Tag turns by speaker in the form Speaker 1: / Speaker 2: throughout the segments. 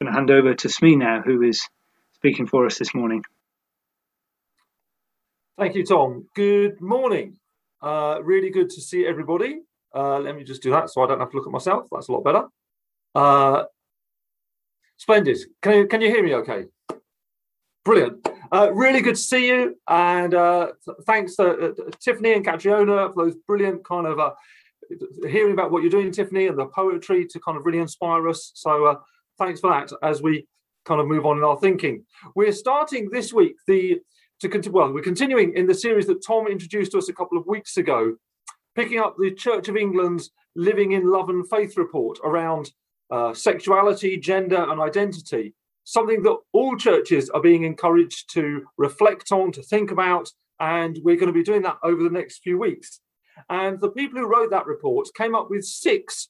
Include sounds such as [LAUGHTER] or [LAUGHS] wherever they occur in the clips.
Speaker 1: going to hand over to Smee now, who is speaking for us this morning.
Speaker 2: Thank you, Tom. Good morning. Uh, really good to see everybody. Uh, let me just do that so I don't have to look at myself. That's a lot better. Uh, splendid. Can you, can you hear me okay? Brilliant. Uh, really good to see you. And uh, thanks to uh, Tiffany and Catriona for those brilliant kind of uh, hearing about what you're doing, Tiffany, and the poetry to kind of really inspire us. So uh, thanks for that as we kind of move on in our thinking. We're starting this week the to continue. Well, we're continuing in the series that Tom introduced to us a couple of weeks ago, picking up the Church of England's Living in Love and Faith report around uh, sexuality, gender, and identity something that all churches are being encouraged to reflect on, to think about, and we're going to be doing that over the next few weeks. And the people who wrote that report came up with six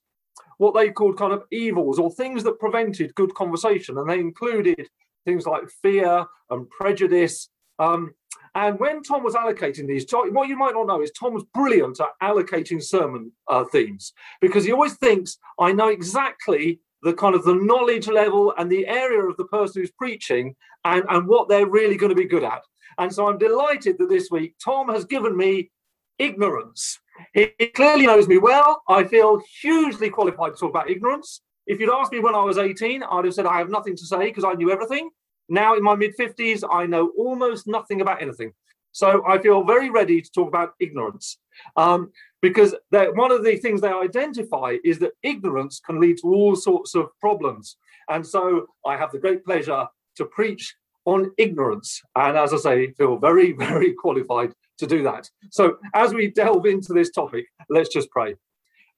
Speaker 2: what they called kind of evils or things that prevented good conversation. And they included things like fear and prejudice. Um, and when Tom was allocating these, what you might not know is Tom was brilliant at allocating sermon uh, themes because he always thinks, I know exactly the kind of the knowledge level and the area of the person who's preaching and, and what they're really going to be good at. And so I'm delighted that this week Tom has given me ignorance. He, clearly knows me well. I feel hugely qualified to talk about ignorance. If you'd asked me when I was 18, I'd have said I have nothing to say because I knew everything. Now, in my mid 50s, I know almost nothing about anything. So I feel very ready to talk about ignorance. Um, because one of the things they identify is that ignorance can lead to all sorts of problems. And so I have the great pleasure to preach on ignorance. And as I say, feel very, [LAUGHS] very qualified to do that. So as we delve into this topic, let's just pray.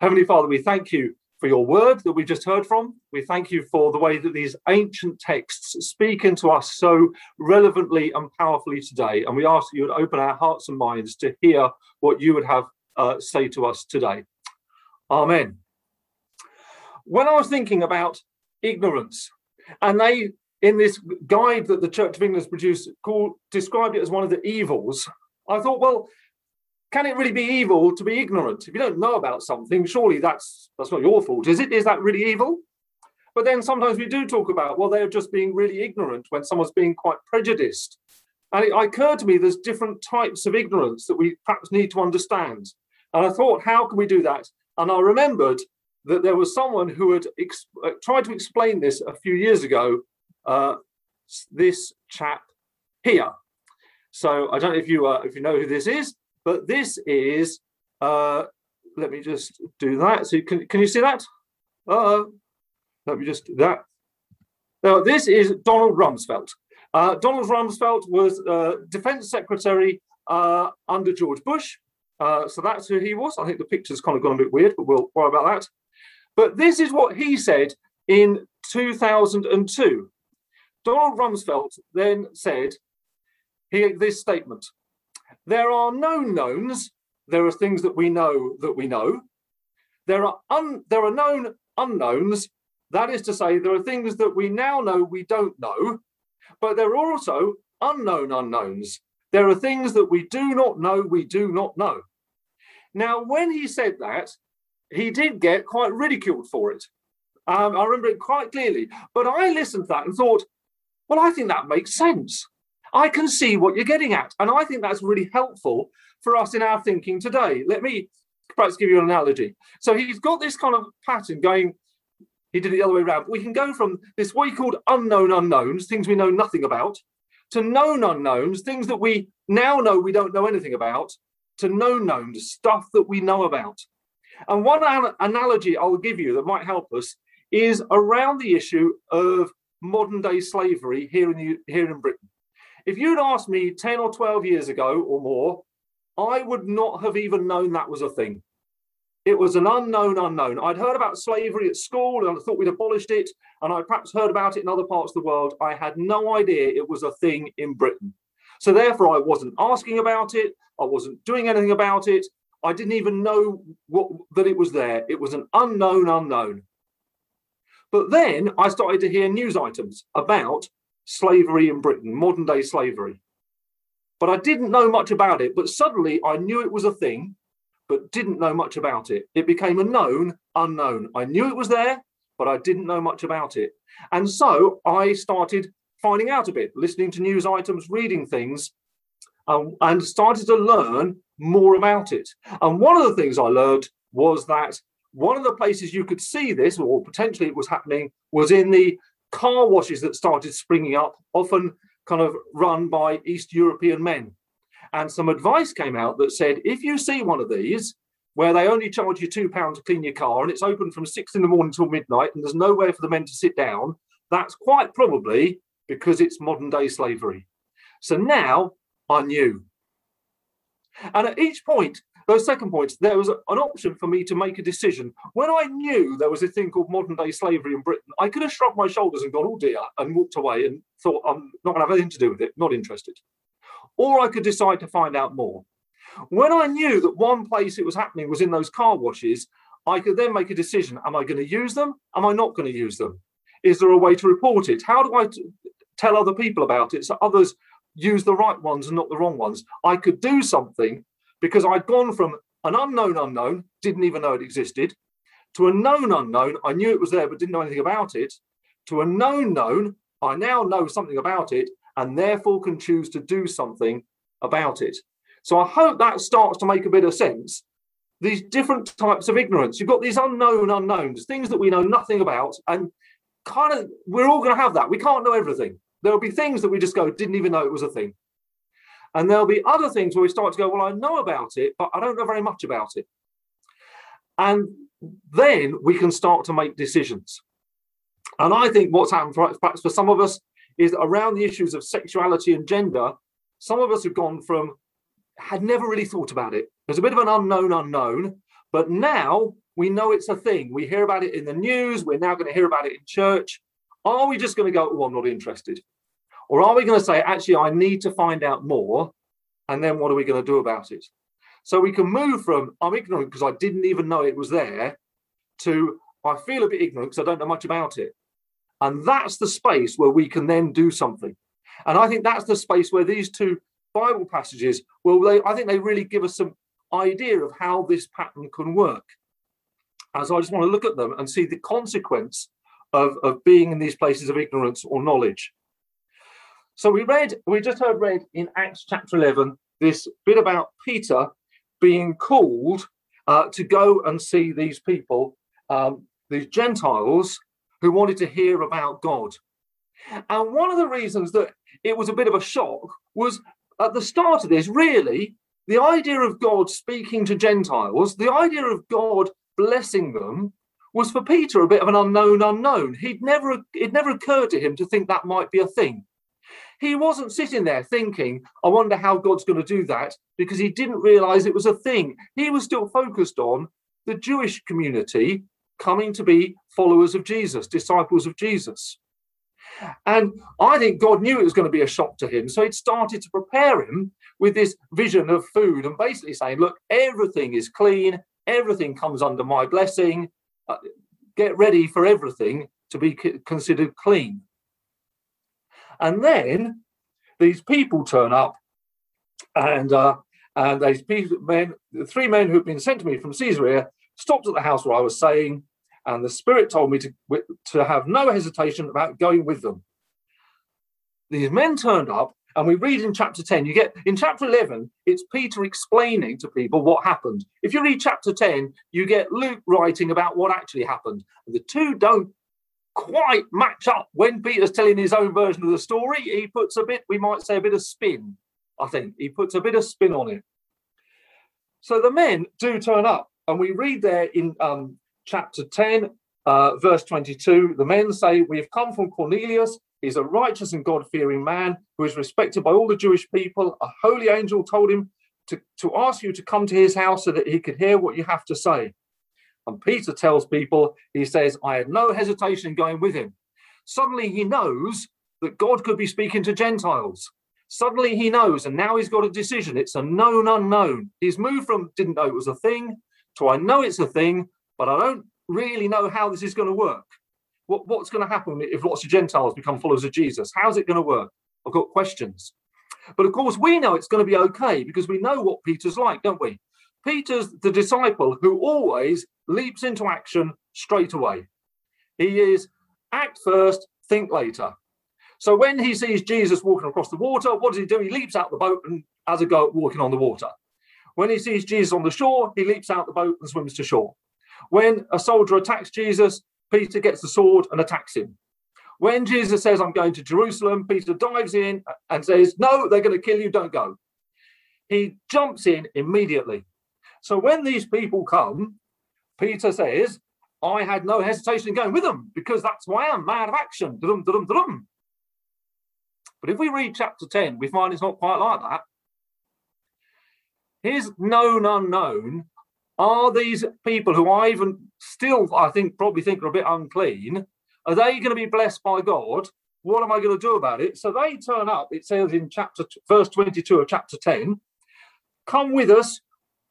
Speaker 2: Heavenly Father, we thank you for your word that we just heard from. We thank you for the way that these ancient texts speak into us so relevantly and powerfully today. And we ask that you would open our hearts and minds to hear what you would have uh, say to us today. Amen. When I was thinking about ignorance, and they in this guide that the Church of England has produced called described it as one of the evils, I thought, well, can it really be evil to be ignorant? If you don't know about something, surely that's that's not your fault, is it? Is that really evil? But then sometimes we do talk about, well, they're just being really ignorant when someone's being quite prejudiced. And it occurred to me there's different types of ignorance that we perhaps need to understand. And I thought, how can we do that? And I remembered that there was someone who had ex- uh, tried to explain this a few years ago. Uh, this chap here. So I don't know if you uh, if you know who this is, but this is. Uh, let me just do that. So can can you see that? Let me just do that. Now this is Donald Rumsfeld. Uh, Donald Rumsfeld was uh, Defense Secretary uh, under George Bush. Uh, so that's who he was. I think the picture's kind of gone a bit weird, but we'll worry about that. But this is what he said in 2002. Donald Rumsfeld then said he, this statement There are known knowns, there are things that we know that we know. There are, un, there are known unknowns, that is to say, there are things that we now know we don't know, but there are also unknown unknowns. There are things that we do not know, we do not know. Now, when he said that, he did get quite ridiculed for it. Um, I remember it quite clearly. But I listened to that and thought, well, I think that makes sense. I can see what you're getting at. And I think that's really helpful for us in our thinking today. Let me perhaps give you an analogy. So he's got this kind of pattern going, he did it the other way around. We can go from this he called unknown unknowns, things we know nothing about, to known unknowns, things that we now know we don't know anything about, to known knowns, stuff that we know about. And one an- analogy I'll give you that might help us is around the issue of modern day slavery here in, the, here in Britain. If you'd asked me 10 or 12 years ago or more, I would not have even known that was a thing. It was an unknown unknown. I'd heard about slavery at school and I thought we'd abolished it, and I perhaps heard about it in other parts of the world. I had no idea it was a thing in Britain. So therefore, I wasn't asking about it. I wasn't doing anything about it. I didn't even know what, that it was there. It was an unknown unknown. But then I started to hear news items about slavery in Britain, modern day slavery. But I didn't know much about it. But suddenly I knew it was a thing but didn't know much about it. It became a known unknown. I knew it was there, but I didn't know much about it. And so I started finding out a bit, listening to news items, reading things, um, and started to learn more about it. And one of the things I learned was that one of the places you could see this, or potentially it was happening, was in the car washes that started springing up, often kind of run by East European men. And some advice came out that said if you see one of these, where they only charge you two pounds to clean your car and it's open from six in the morning till midnight and there's nowhere for the men to sit down, that's quite probably because it's modern day slavery. So now I knew. And at each point, those second points, there was an option for me to make a decision. When I knew there was a thing called modern day slavery in Britain, I could have shrugged my shoulders and gone, oh dear, and walked away and thought, I'm not going to have anything to do with it, not interested. Or I could decide to find out more. When I knew that one place it was happening was in those car washes, I could then make a decision. Am I going to use them? Am I not going to use them? Is there a way to report it? How do I t- tell other people about it so others use the right ones and not the wrong ones? I could do something because I'd gone from an unknown unknown, didn't even know it existed, to a known unknown, I knew it was there but didn't know anything about it, to a known known, I now know something about it and therefore can choose to do something about it. So I hope that starts to make a bit of sense. These different types of ignorance. You've got these unknown unknowns, things that we know nothing about, and kind of we're all going to have that. We can't know everything. There'll be things that we just go, didn't even know it was a thing. And there'll be other things where we start to go, well, I know about it, but I don't know very much about it. And then we can start to make decisions. And I think what's happened perhaps for some of us is around the issues of sexuality and gender, some of us have gone from had never really thought about it. There's a bit of an unknown unknown, but now we know it's a thing. We hear about it in the news. We're now going to hear about it in church. Are we just going to go, oh, I'm not interested? Or are we going to say, actually, I need to find out more? And then what are we going to do about it? So we can move from, I'm ignorant because I didn't even know it was there, to I feel a bit ignorant because I don't know much about it. And that's the space where we can then do something. And I think that's the space where these two Bible passages, well, they, I think they really give us some idea of how this pattern can work. So I just want to look at them and see the consequence of, of being in these places of ignorance or knowledge. So we read, we just heard read in Acts chapter 11, this bit about Peter being called uh, to go and see these people, um, these Gentiles who wanted to hear about God. And one of the reasons that it was a bit of a shock was at the start of this, really, the idea of God speaking to Gentiles, the idea of God blessing them, was for Peter a bit of an unknown unknown. He'd never it never occurred to him to think that might be a thing. He wasn't sitting there thinking, I wonder how God's going to do that, because he didn't realize it was a thing. He was still focused on the Jewish community coming to be followers of Jesus, disciples of Jesus. And I think God knew it was going to be a shock to him. So he'd started to prepare him with this vision of food and basically saying, look, everything is clean, everything comes under my blessing. Uh, get ready for everything to be considered clean. And then these people turn up, and uh, and these people, men, the three men who've been sent to me from Caesarea, stopped at the house where I was saying, and the Spirit told me to, to have no hesitation about going with them. These men turned up, and we read in chapter 10, you get in chapter 11, it's Peter explaining to people what happened. If you read chapter 10, you get Luke writing about what actually happened. And the two don't quite match up when Peter's telling his own version of the story. He puts a bit, we might say, a bit of spin, I think. He puts a bit of spin on it. So the men do turn up, and we read there in um, chapter 10, uh, verse 22, the men say, We have come from Cornelius. He's a righteous and God fearing man who is respected by all the Jewish people. A holy angel told him to, to ask you to come to his house so that he could hear what you have to say. And Peter tells people, he says, I had no hesitation in going with him. Suddenly he knows that God could be speaking to Gentiles. Suddenly he knows, and now he's got a decision. It's a known unknown. He's moved from didn't know it was a thing to I know it's a thing, but I don't really know how this is going to work. What, what's going to happen if lots of Gentiles become followers of Jesus? How's it going to work? I've got questions. But of course, we know it's going to be okay because we know what Peter's like, don't we? Peter's the disciple who always leaps into action straight away. He is act first, think later. So when he sees Jesus walking across the water, what does he do? He leaps out the boat and has a go at walking on the water. When he sees Jesus on the shore, he leaps out the boat and swims to shore. When a soldier attacks Jesus, Peter gets the sword and attacks him. When Jesus says, I'm going to Jerusalem, Peter dives in and says, No, they're going to kill you, don't go. He jumps in immediately. So when these people come, Peter says, I had no hesitation in going with them because that's who I am, man of action. But if we read chapter 10, we find it's not quite like that. His known unknown are these people who I even still, I think, probably think are a bit unclean. Are they going to be blessed by God? What am I going to do about it? So they turn up, it says in chapter verse 22 of chapter 10, come with us.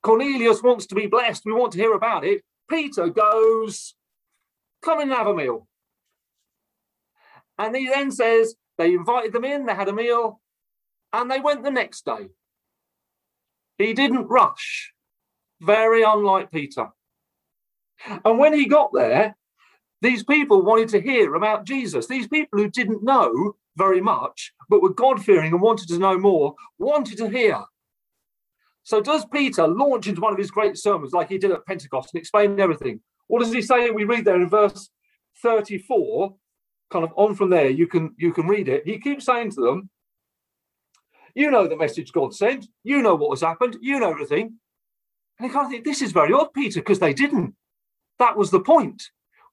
Speaker 2: Cornelius wants to be blessed. We want to hear about it. Peter goes, come and have a meal. And he then says, they invited them in, they had a meal, and they went the next day. He didn't rush, very unlike Peter. And when he got there, these people wanted to hear about Jesus. These people who didn't know very much, but were God fearing and wanted to know more, wanted to hear. So, does Peter launch into one of his great sermons like he did at Pentecost and explain everything? What does he say? We read there in verse 34, kind of on from there, you can you can read it. He keeps saying to them, You know the message God sent, you know what has happened, you know everything. And you kind of think, this is very odd, Peter, because they didn't. That was the point.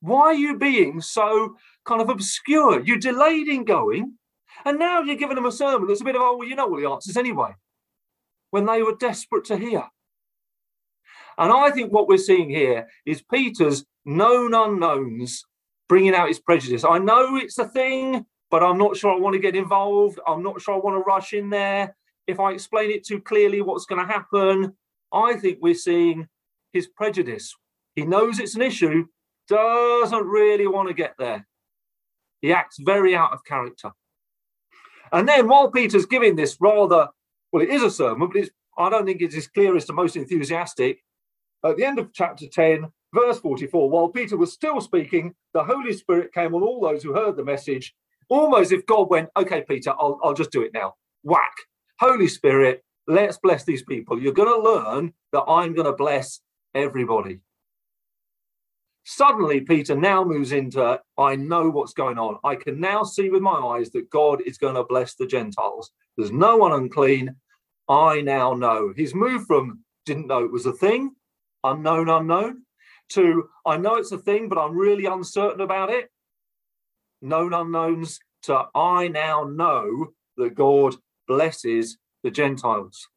Speaker 2: Why are you being so kind of obscure? You delayed in going, and now you're giving them a sermon that's a bit of, oh, well, you know all the answers anyway when they were desperate to hear. And I think what we're seeing here is Peter's known unknowns bringing out his prejudice. I know it's a thing, but I'm not sure I want to get involved. I'm not sure I want to rush in there. If I explain it too clearly, what's going to happen? I think we're seeing his prejudice. He knows it's an issue, doesn't really want to get there. He acts very out of character. And then while Peter's giving this rather well, it is a sermon, but it's, I don't think it's as clear as the most enthusiastic. At the end of chapter 10, verse 44, while Peter was still speaking, the Holy Spirit came on all those who heard the message, almost if God went, okay, Peter, I'll, I'll just do it now. Whack. Holy Spirit, let's bless these people. You're going to learn that I'm going to bless everybody. Suddenly, Peter now moves into I know what's going on. I can now see with my eyes that God is going to bless the Gentiles. There's no one unclean. I now know. He's moved from didn't know it was a thing, unknown, unknown, to I know it's a thing, but I'm really uncertain about it. Known unknowns to I now know that God blesses the Gentiles.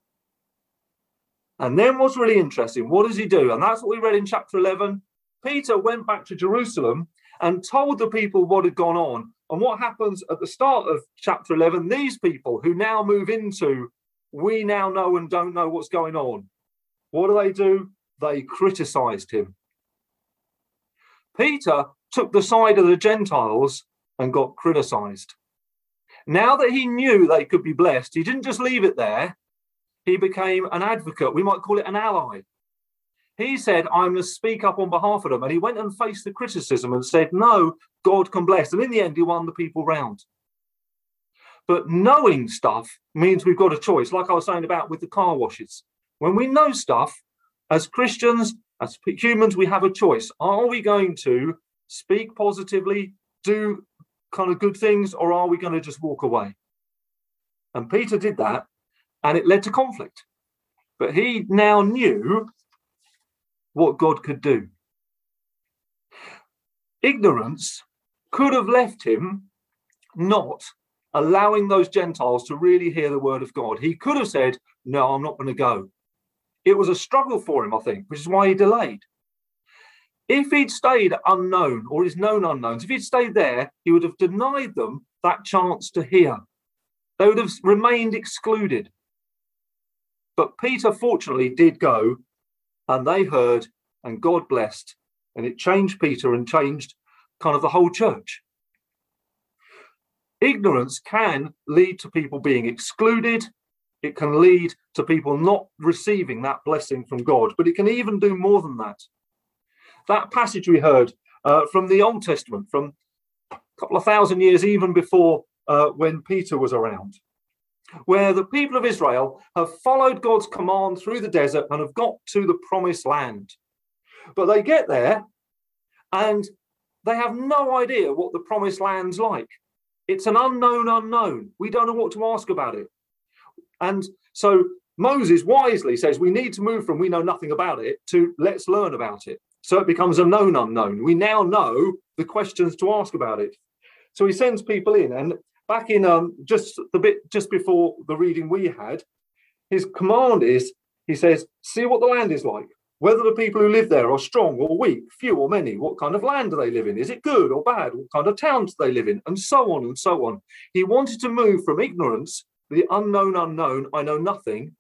Speaker 2: And then what's really interesting, what does he do? And that's what we read in chapter 11 Peter went back to Jerusalem and told the people what had gone on. And what happens at the start of chapter 11, these people who now move into, we now know and don't know what's going on. What do they do? They criticized him. Peter took the side of the Gentiles and got criticized. Now that he knew they could be blessed, he didn't just leave it there. He became an advocate. We might call it an ally. He said, I must speak up on behalf of them. And he went and faced the criticism and said, No, God can bless. And in the end, he won the people round. But knowing stuff means we've got a choice, like I was saying about with the car washes. When we know stuff, as Christians, as humans, we have a choice. Are we going to speak positively, do kind of good things, or are we going to just walk away? And Peter did that, and it led to conflict. But he now knew what God could do. Ignorance could have left him not allowing those Gentiles to really hear the word of God. He could have said, No, I'm not going to go. It was a struggle for him, I think, which is why he delayed. If he'd stayed unknown or his known unknowns, if he'd stayed there, he would have denied them that chance to hear. They would have remained excluded. But Peter, fortunately, did go and they heard, and God blessed, and it changed Peter and changed kind of the whole church. Ignorance can lead to people being excluded. It can lead to people not receiving that blessing from God, but it can even do more than that. That passage we heard uh, from the Old Testament, from a couple of thousand years even before uh, when Peter was around, where the people of Israel have followed God's command through the desert and have got to the promised land. But they get there and they have no idea what the promised land's like. It's an unknown unknown. We don't know what to ask about it. And so Moses wisely says we need to move from we know nothing about it to let's learn about it. So it becomes a known unknown. We now know the questions to ask about it. So he sends people in, and back in um, just the bit just before the reading we had, his command is he says, "See what the land is like. Whether the people who live there are strong or weak, few or many. What kind of land do they live in? Is it good or bad? What kind of towns do they live in? And so on and so on." He wanted to move from ignorance, the unknown unknown, I know nothing,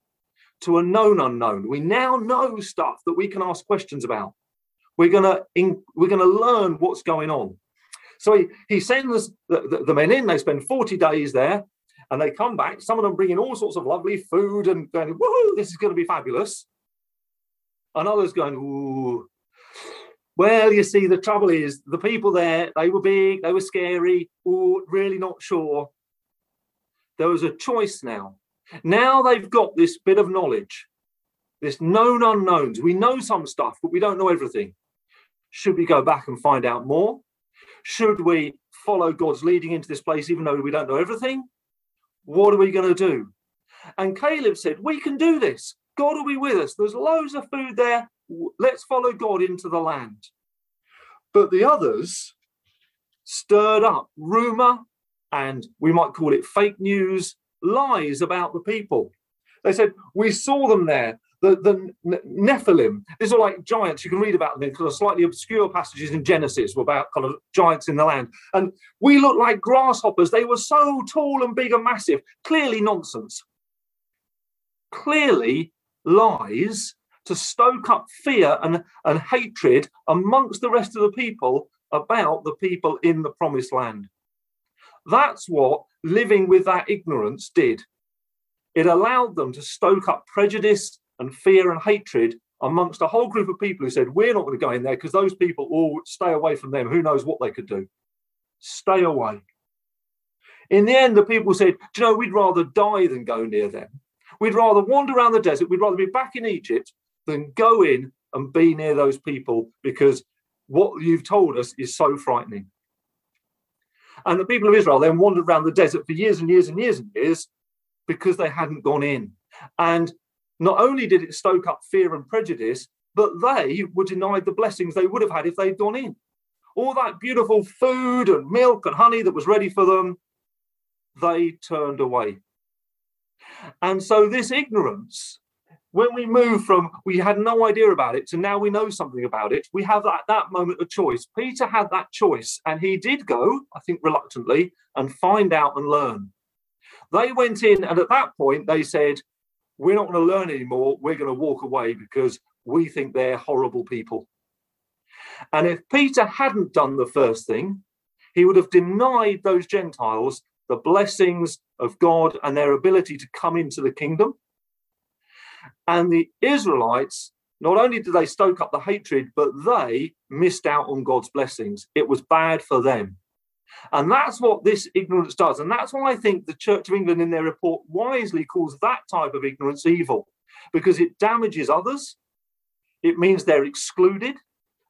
Speaker 2: to a known unknown. We now know stuff that we can ask questions about. We're gonna in, we're gonna learn what's going on. So he, he sends the, the, the men in, they spend 40 days there, and they come back. Some of them bringing all sorts of lovely food and going, woohoo, this is going to be fabulous. And others going, ooh. Well, you see, the trouble is the people there, they were big, they were scary, ooh, really not sure. There was a choice now. Now they've got this bit of knowledge, this known unknowns. We know some stuff, but we don't know everything. Should we go back and find out more? Should we follow God's leading into this place, even though we don't know everything? What are we going to do? And Caleb said, We can do this. God will be with us. There's loads of food there. Let's follow God into the land. But the others stirred up rumor and we might call it fake news, lies about the people. They said, We saw them there the, the Nephilim. These are like giants. You can read about them in of slightly obscure passages in Genesis about kind of giants in the land. And we looked like grasshoppers. They were so tall and big and massive. Clearly nonsense. Clearly lies to stoke up fear and, and hatred amongst the rest of the people about the people in the promised land. That's what living with that ignorance did. It allowed them to stoke up prejudice and fear and hatred amongst a whole group of people who said, We're not going to go in there because those people all stay away from them. Who knows what they could do? Stay away. In the end, the people said, Do you know, we'd rather die than go near them. We'd rather wander around the desert. We'd rather be back in Egypt than go in and be near those people because what you've told us is so frightening. And the people of Israel then wandered around the desert for years and years and years and years because they hadn't gone in. And not only did it stoke up fear and prejudice, but they were denied the blessings they would have had if they'd gone in. All that beautiful food and milk and honey that was ready for them, they turned away. And so, this ignorance, when we move from we had no idea about it to now we know something about it, we have that, that moment of choice. Peter had that choice, and he did go, I think reluctantly, and find out and learn. They went in, and at that point, they said, we're not going to learn anymore. We're going to walk away because we think they're horrible people. And if Peter hadn't done the first thing, he would have denied those Gentiles the blessings of God and their ability to come into the kingdom. And the Israelites, not only did they stoke up the hatred, but they missed out on God's blessings. It was bad for them. And that's what this ignorance does. And that's why I think the Church of England, in their report, wisely calls that type of ignorance evil, because it damages others. It means they're excluded,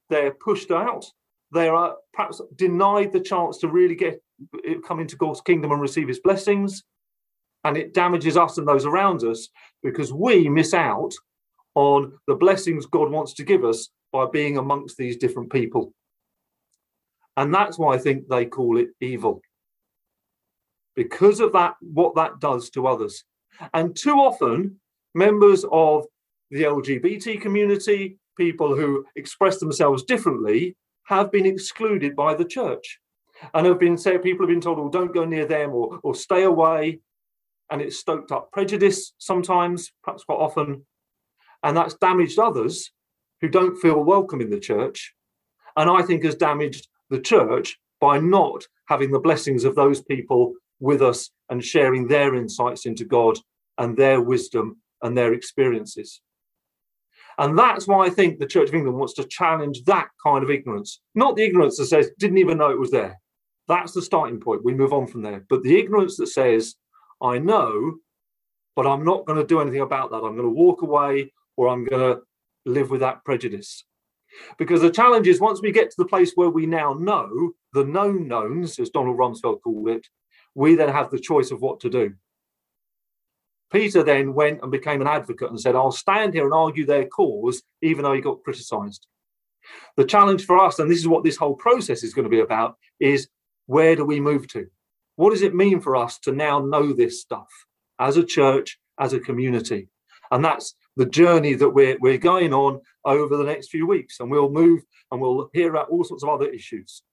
Speaker 2: they're pushed out, they are perhaps denied the chance to really get come into God's kingdom and receive his blessings. And it damages us and those around us because we miss out on the blessings God wants to give us by being amongst these different people. And that's why I think they call it evil. Because of that, what that does to others. And too often, members of the LGBT community, people who express themselves differently, have been excluded by the church and have been said people have been told, "Well, oh, don't go near them or, or stay away. And it's stoked up prejudice sometimes, perhaps quite often. And that's damaged others who don't feel welcome in the church. And I think has damaged the church by not having the blessings of those people with us and sharing their insights into God and their wisdom and their experiences. And that's why I think the Church of England wants to challenge that kind of ignorance, not the ignorance that says, didn't even know it was there. That's the starting point. We move on from there. But the ignorance that says, I know, but I'm not going to do anything about that. I'm going to walk away or I'm going to live with that prejudice. Because the challenge is once we get to the place where we now know the known knowns, as Donald Rumsfeld called it, we then have the choice of what to do. Peter then went and became an advocate and said, I'll stand here and argue their cause, even though he got criticized. The challenge for us, and this is what this whole process is going to be about, is where do we move to? What does it mean for us to now know this stuff as a church, as a community? And that's the journey that we're, we're going on over the next few weeks. And we'll move and we'll hear about all sorts of other issues.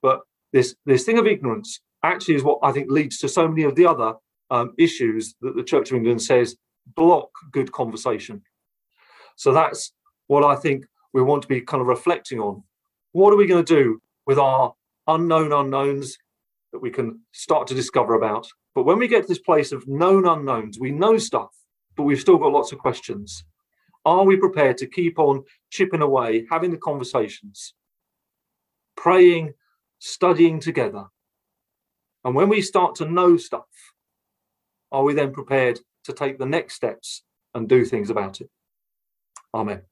Speaker 2: But this, this thing of ignorance actually is what I think leads to so many of the other um, issues that the Church of England says block good conversation. So that's what I think we want to be kind of reflecting on. What are we going to do with our unknown unknowns that we can start to discover about? But when we get to this place of known unknowns, we know stuff, but we've still got lots of questions. Are we prepared to keep on chipping away, having the conversations, praying, studying together? And when we start to know stuff, are we then prepared to take the next steps and do things about it? Amen.